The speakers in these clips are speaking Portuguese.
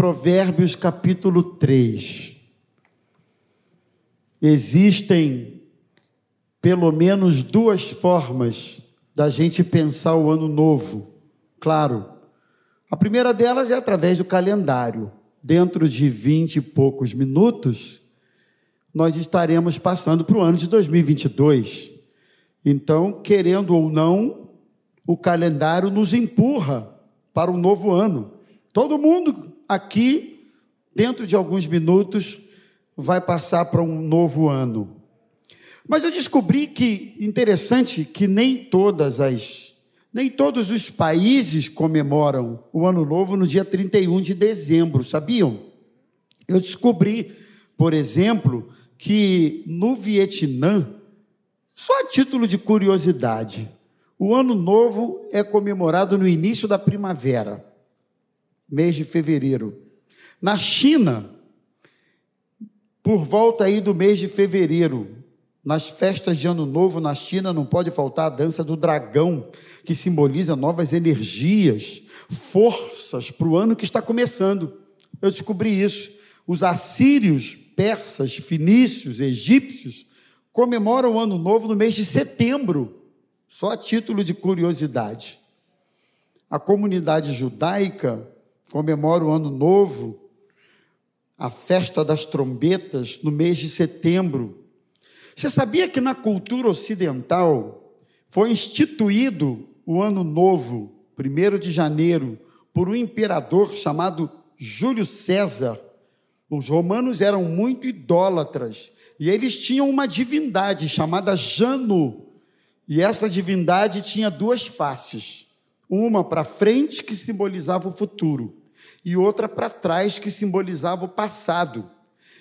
Provérbios capítulo 3. Existem pelo menos duas formas da gente pensar o ano novo. Claro, a primeira delas é através do calendário. Dentro de vinte e poucos minutos, nós estaremos passando para o ano de 2022. Então, querendo ou não, o calendário nos empurra para o novo ano. Todo mundo aqui, dentro de alguns minutos, vai passar para um novo ano. Mas eu descobri que interessante que nem todas as nem todos os países comemoram o ano novo no dia 31 de dezembro, sabiam? Eu descobri, por exemplo, que no Vietnã, só a título de curiosidade, o ano novo é comemorado no início da primavera, mês de fevereiro. Na China, por volta aí do mês de fevereiro, nas festas de Ano Novo na China não pode faltar a dança do dragão, que simboliza novas energias, forças para o ano que está começando. Eu descobri isso. Os assírios, persas, fenícios, egípcios comemoram o Ano Novo no mês de setembro, só a título de curiosidade. A comunidade judaica comemora o Ano Novo, a festa das trombetas, no mês de setembro você sabia que na cultura ocidental foi instituído o ano novo, 1 de janeiro, por um imperador chamado Júlio César? Os romanos eram muito idólatras e eles tinham uma divindade chamada Jano. E essa divindade tinha duas faces: uma para frente, que simbolizava o futuro, e outra para trás, que simbolizava o passado.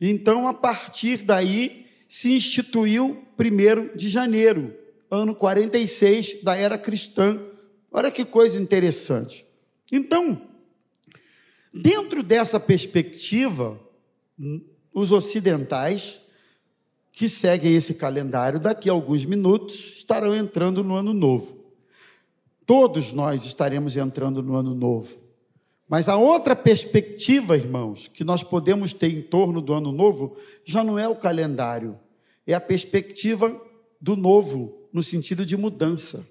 Então, a partir daí, se instituiu 1 de janeiro, ano 46 da era cristã. Olha que coisa interessante. Então, dentro dessa perspectiva, os ocidentais que seguem esse calendário, daqui a alguns minutos, estarão entrando no ano novo. Todos nós estaremos entrando no ano novo. Mas a outra perspectiva, irmãos, que nós podemos ter em torno do ano novo, já não é o calendário, é a perspectiva do novo, no sentido de mudança,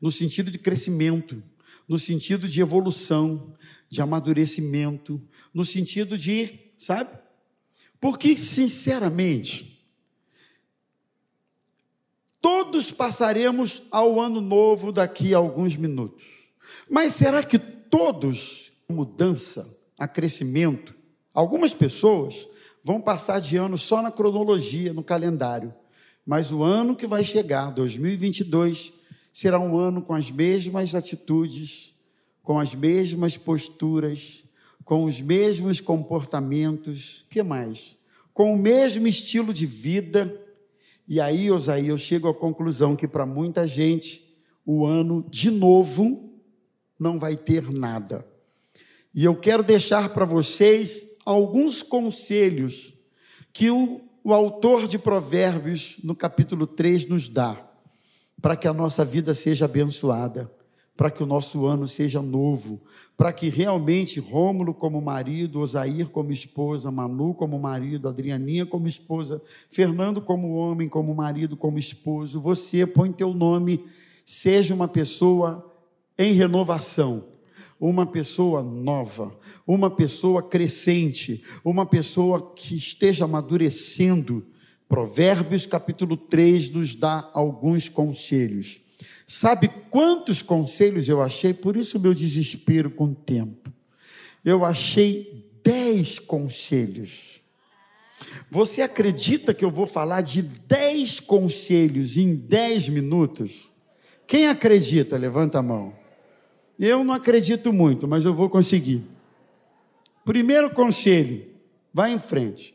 no sentido de crescimento, no sentido de evolução, de amadurecimento, no sentido de, sabe? Porque, sinceramente, todos passaremos ao ano novo daqui a alguns minutos. Mas será que todos mudança, a crescimento. Algumas pessoas vão passar de ano só na cronologia, no calendário. Mas o ano que vai chegar, 2022, será um ano com as mesmas atitudes, com as mesmas posturas, com os mesmos comportamentos, que mais? Com o mesmo estilo de vida. E aí, Osaí, eu chego à conclusão que para muita gente o ano de novo não vai ter nada. E eu quero deixar para vocês alguns conselhos que o, o autor de Provérbios, no capítulo 3, nos dá, para que a nossa vida seja abençoada, para que o nosso ano seja novo, para que realmente Rômulo como marido, Osair como esposa, Manu como marido, Adrianinha como esposa, Fernando como homem, como marido, como esposo, você põe teu nome, seja uma pessoa em renovação uma pessoa nova, uma pessoa crescente, uma pessoa que esteja amadurecendo. Provérbios capítulo 3 nos dá alguns conselhos. Sabe quantos conselhos eu achei? Por isso meu desespero com o tempo. Eu achei dez conselhos. Você acredita que eu vou falar de dez conselhos em dez minutos? Quem acredita? Levanta a mão. Eu não acredito muito, mas eu vou conseguir. Primeiro conselho, vá em frente.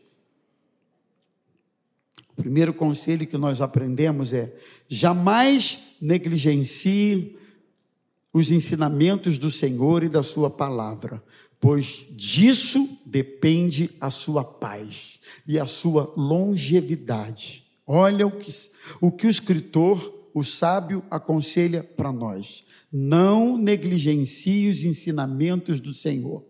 O primeiro conselho que nós aprendemos é: jamais negligencie os ensinamentos do Senhor e da Sua palavra, pois disso depende a sua paz e a sua longevidade. Olha o que o, que o escritor, o sábio, aconselha para nós não negligencie os ensinamentos do Senhor.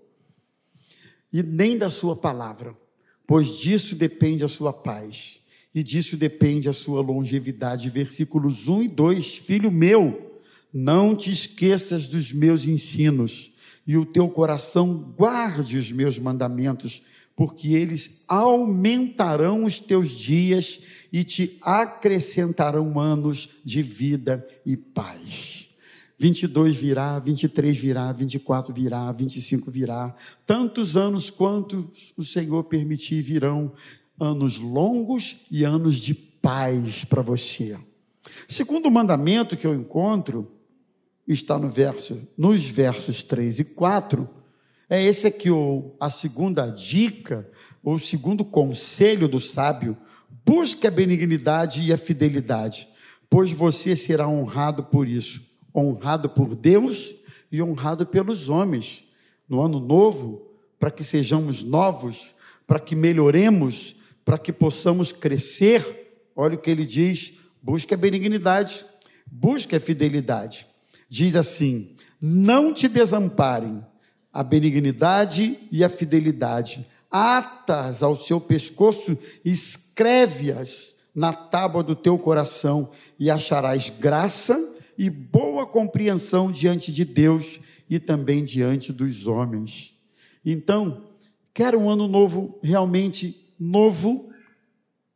e nem da sua palavra, pois disso depende a sua paz e disso depende a sua longevidade. Versículos 1 e 2: Filho meu, não te esqueças dos meus ensinos, e o teu coração guarde os meus mandamentos, porque eles aumentarão os teus dias e te acrescentarão anos de vida e paz. 22 virá, 23 virá, 24 virá, 25 virá. Tantos anos quantos o Senhor permitir virão, anos longos e anos de paz para você. Segundo mandamento que eu encontro, está no verso, nos versos 3 e 4, é esse aqui, ou a segunda dica, ou o segundo conselho do sábio: busque a benignidade e a fidelidade, pois você será honrado por isso, honrado por Deus e honrado pelos homens. No ano novo, para que sejamos novos, para que melhoremos, para que possamos crescer, olha o que ele diz: busque a benignidade, busque a fidelidade diz assim: Não te desamparem a benignidade e a fidelidade, atas ao seu pescoço, escreve-as na tábua do teu coração, e acharás graça e boa compreensão diante de Deus e também diante dos homens. Então, quer um ano novo realmente novo?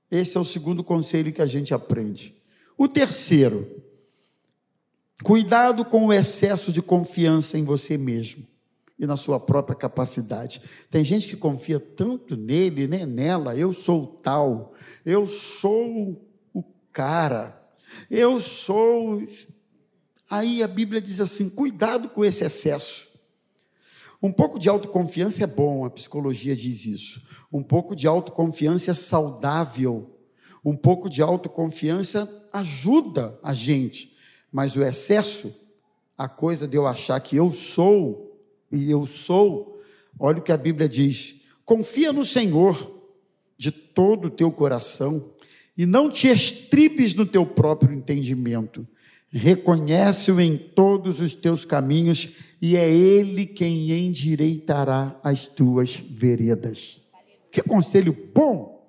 Esse é o segundo conselho que a gente aprende. O terceiro, Cuidado com o excesso de confiança em você mesmo e na sua própria capacidade. Tem gente que confia tanto nele, né, nela, eu sou tal, eu sou o cara, eu sou. Aí a Bíblia diz assim: cuidado com esse excesso. Um pouco de autoconfiança é bom, a psicologia diz isso. Um pouco de autoconfiança é saudável. Um pouco de autoconfiança ajuda a gente mas o excesso, a coisa de eu achar que eu sou e eu sou, olha o que a Bíblia diz: confia no Senhor de todo o teu coração e não te estribes no teu próprio entendimento. Reconhece-o em todos os teus caminhos e é Ele quem endireitará as tuas veredas. Que conselho bom!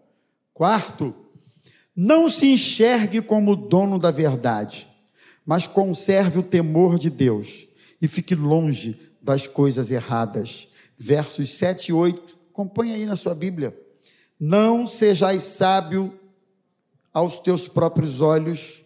Quarto, não se enxergue como dono da verdade mas conserve o temor de Deus e fique longe das coisas erradas. Versos 7 e 8, acompanha aí na sua Bíblia. Não sejais sábio aos teus próprios olhos,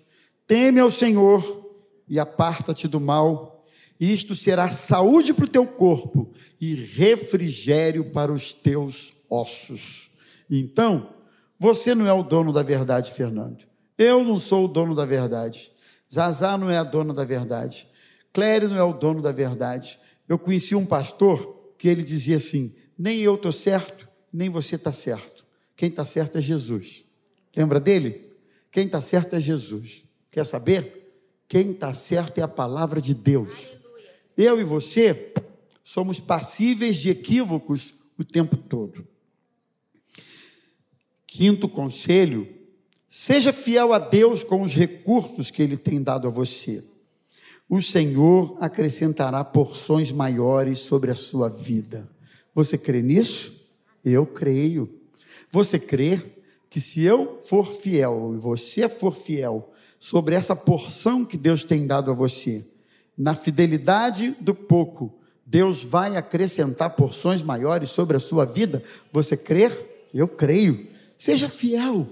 teme ao Senhor e aparta-te do mal. Isto será saúde para o teu corpo e refrigério para os teus ossos. Então, você não é o dono da verdade, Fernando. Eu não sou o dono da verdade. Zazá não é a dona da verdade. Clério não é o dono da verdade. Eu conheci um pastor que ele dizia assim: nem eu estou certo, nem você está certo. Quem está certo é Jesus. Lembra dele? Quem está certo é Jesus. Quer saber? Quem está certo é a palavra de Deus. Eu e você somos passíveis de equívocos o tempo todo. Quinto conselho Seja fiel a Deus com os recursos que Ele tem dado a você. O Senhor acrescentará porções maiores sobre a sua vida. Você crê nisso? Eu creio. Você crê que se eu for fiel e você for fiel sobre essa porção que Deus tem dado a você, na fidelidade do pouco, Deus vai acrescentar porções maiores sobre a sua vida? Você crê? Eu creio. Seja fiel.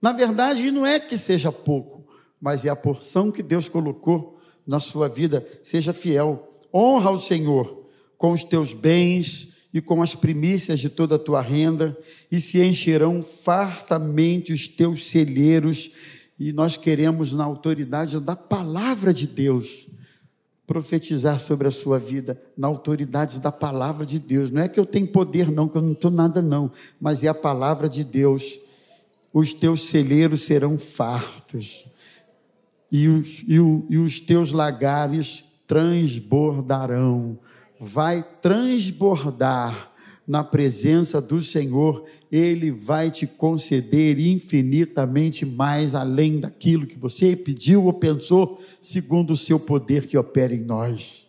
Na verdade, não é que seja pouco, mas é a porção que Deus colocou na sua vida. Seja fiel, honra o Senhor com os teus bens e com as primícias de toda a tua renda, e se encherão fartamente os teus celeiros. E nós queremos, na autoridade da palavra de Deus, profetizar sobre a sua vida, na autoridade da palavra de Deus. Não é que eu tenho poder, não, que eu não estou nada, não, mas é a palavra de Deus os teus celeiros serão fartos, e os, e, o, e os teus lagares transbordarão. Vai transbordar na presença do Senhor, Ele vai te conceder infinitamente mais além daquilo que você pediu ou pensou, segundo o seu poder que opera em nós.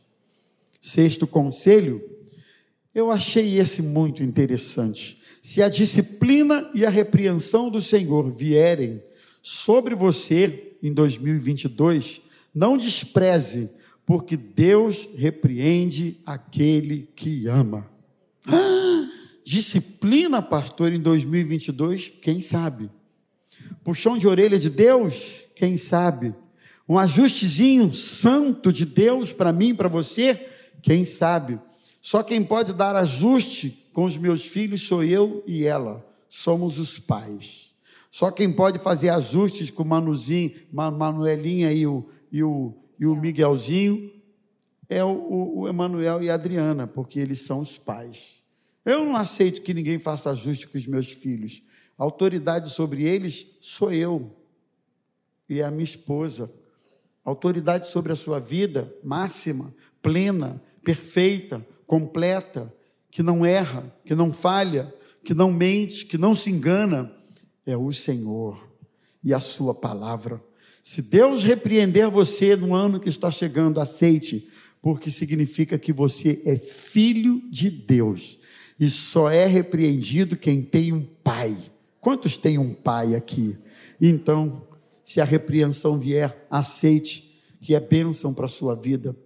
Sexto conselho, Eu achei esse muito interessante. Se a disciplina e a repreensão do Senhor vierem sobre você em 2022, não despreze, porque Deus repreende aquele que ama. Ah, disciplina, pastor, em 2022, quem sabe? Puxão de orelha de Deus, quem sabe? Um ajustezinho santo de Deus para mim, para você, quem sabe? Só quem pode dar ajuste com os meus filhos sou eu e ela. Somos os pais. Só quem pode fazer ajustes com o Manuzinho, Manuelinha e o, e o, e o Miguelzinho é o, o Emanuel e a Adriana, porque eles são os pais. Eu não aceito que ninguém faça ajuste com os meus filhos. A autoridade sobre eles sou eu e a minha esposa. A autoridade sobre a sua vida, máxima, plena, perfeita, completa, que não erra, que não falha, que não mente, que não se engana, é o Senhor e a Sua palavra. Se Deus repreender você no ano que está chegando, aceite, porque significa que você é filho de Deus e só é repreendido quem tem um pai. Quantos têm um pai aqui? Então, se a repreensão vier, aceite, que é bênção para a sua vida.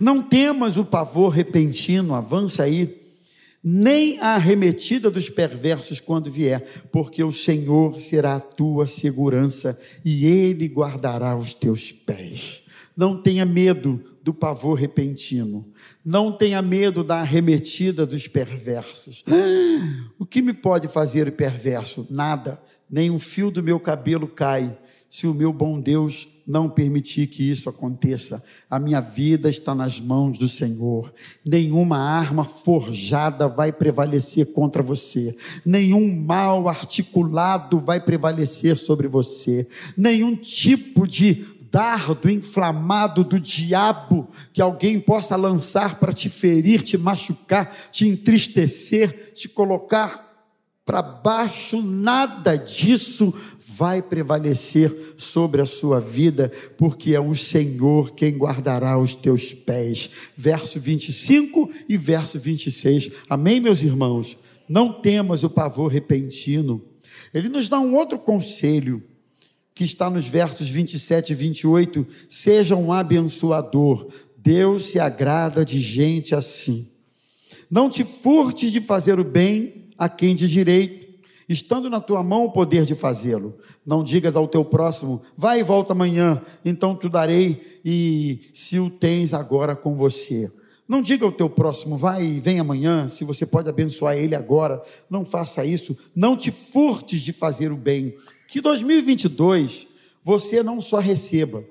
Não temas o pavor repentino, avança aí, nem a arremetida dos perversos quando vier, porque o Senhor será a tua segurança e ele guardará os teus pés. Não tenha medo do pavor repentino. Não tenha medo da arremetida dos perversos. O que me pode fazer perverso? Nada. Nem um fio do meu cabelo cai, se o meu bom Deus não permitir que isso aconteça. A minha vida está nas mãos do Senhor. Nenhuma arma forjada vai prevalecer contra você. Nenhum mal articulado vai prevalecer sobre você. Nenhum tipo de dardo inflamado do diabo que alguém possa lançar para te ferir, te machucar, te entristecer, te colocar para baixo, nada disso vai prevalecer sobre a sua vida, porque é o Senhor quem guardará os teus pés. Verso 25 e verso 26. Amém, meus irmãos? Não temas o pavor repentino. Ele nos dá um outro conselho, que está nos versos 27 e 28. Seja um abençoador. Deus se agrada de gente assim. Não te furtes de fazer o bem a quem de direito estando na tua mão o poder de fazê-lo. Não digas ao teu próximo, vai e volta amanhã, então te darei, e se o tens agora com você. Não diga ao teu próximo, vai e vem amanhã, se você pode abençoar ele agora. Não faça isso. Não te furtes de fazer o bem. Que 2022 você não só receba,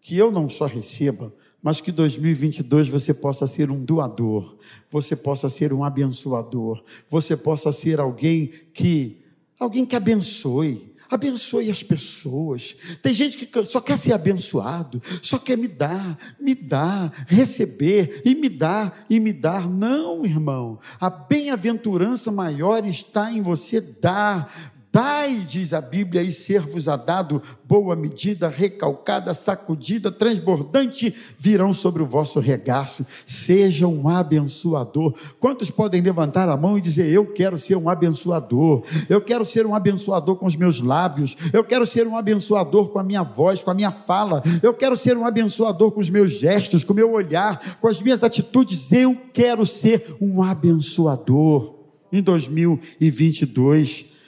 que eu não só receba, mas que 2022 você possa ser um doador, você possa ser um abençoador, você possa ser alguém que alguém que abençoe, abençoe as pessoas. Tem gente que só quer ser abençoado, só quer me dar, me dar, receber e me dar e me dar. Não, irmão. A bem-aventurança maior está em você dar, Dai, diz a Bíblia, e ser-vos a dado boa medida, recalcada, sacudida, transbordante, virão sobre o vosso regaço. Seja um abençoador. Quantos podem levantar a mão e dizer: Eu quero ser um abençoador, eu quero ser um abençoador com os meus lábios, eu quero ser um abençoador com a minha voz, com a minha fala, eu quero ser um abençoador com os meus gestos, com o meu olhar, com as minhas atitudes. Eu quero ser um abençoador em 2022.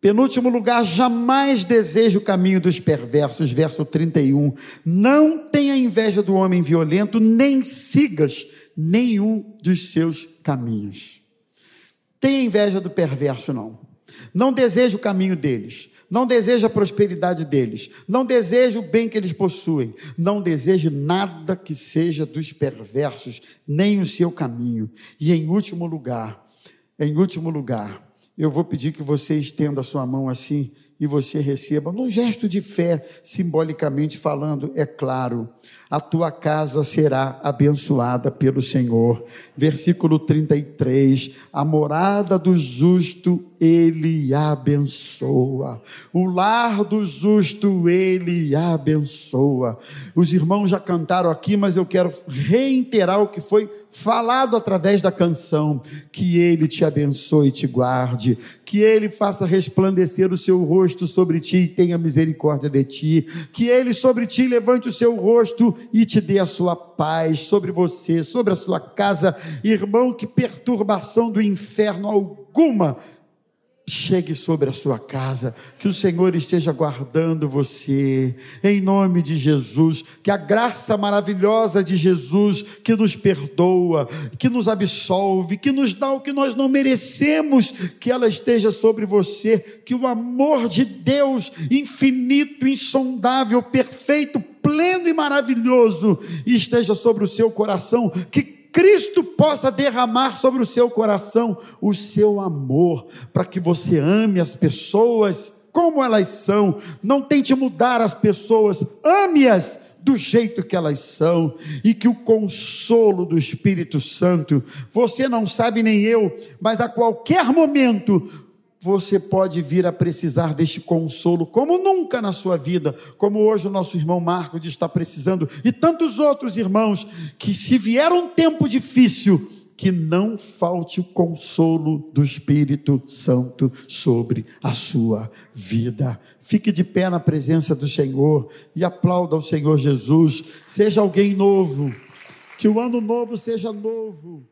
Penúltimo lugar, jamais deseje o caminho dos perversos, verso 31. Não tenha inveja do homem violento, nem sigas nenhum dos seus caminhos. Tenha inveja do perverso, não. Não deseje o caminho deles. Não deseje a prosperidade deles. Não deseje o bem que eles possuem. Não deseje nada que seja dos perversos, nem o seu caminho. E em último lugar, em último lugar, eu vou pedir que você estenda a sua mão assim e você receba, num gesto de fé, simbolicamente falando, é claro, a tua casa será abençoada pelo Senhor. Versículo 33: a morada do justo ele abençoa. O lar do justo, ele abençoa. Os irmãos já cantaram aqui, mas eu quero reiterar o que foi falado através da canção: que ele te abençoe e te guarde, que ele faça resplandecer o seu rosto sobre ti e tenha misericórdia de ti, que ele sobre ti levante o seu rosto e te dê a sua paz sobre você, sobre a sua casa. Irmão, que perturbação do inferno alguma chegue sobre a sua casa, que o Senhor esteja guardando você, em nome de Jesus, que a graça maravilhosa de Jesus, que nos perdoa, que nos absolve, que nos dá o que nós não merecemos, que ela esteja sobre você, que o amor de Deus, infinito, insondável, perfeito, pleno e maravilhoso, esteja sobre o seu coração, que Cristo possa derramar sobre o seu coração o seu amor, para que você ame as pessoas como elas são, não tente mudar as pessoas, ame-as do jeito que elas são, e que o consolo do Espírito Santo, você não sabe nem eu, mas a qualquer momento você pode vir a precisar deste consolo, como nunca na sua vida, como hoje o nosso irmão Marcos está precisando, e tantos outros irmãos, que se vier um tempo difícil, que não falte o consolo do Espírito Santo sobre a sua vida. Fique de pé na presença do Senhor e aplauda ao Senhor Jesus. Seja alguém novo, que o ano novo seja novo.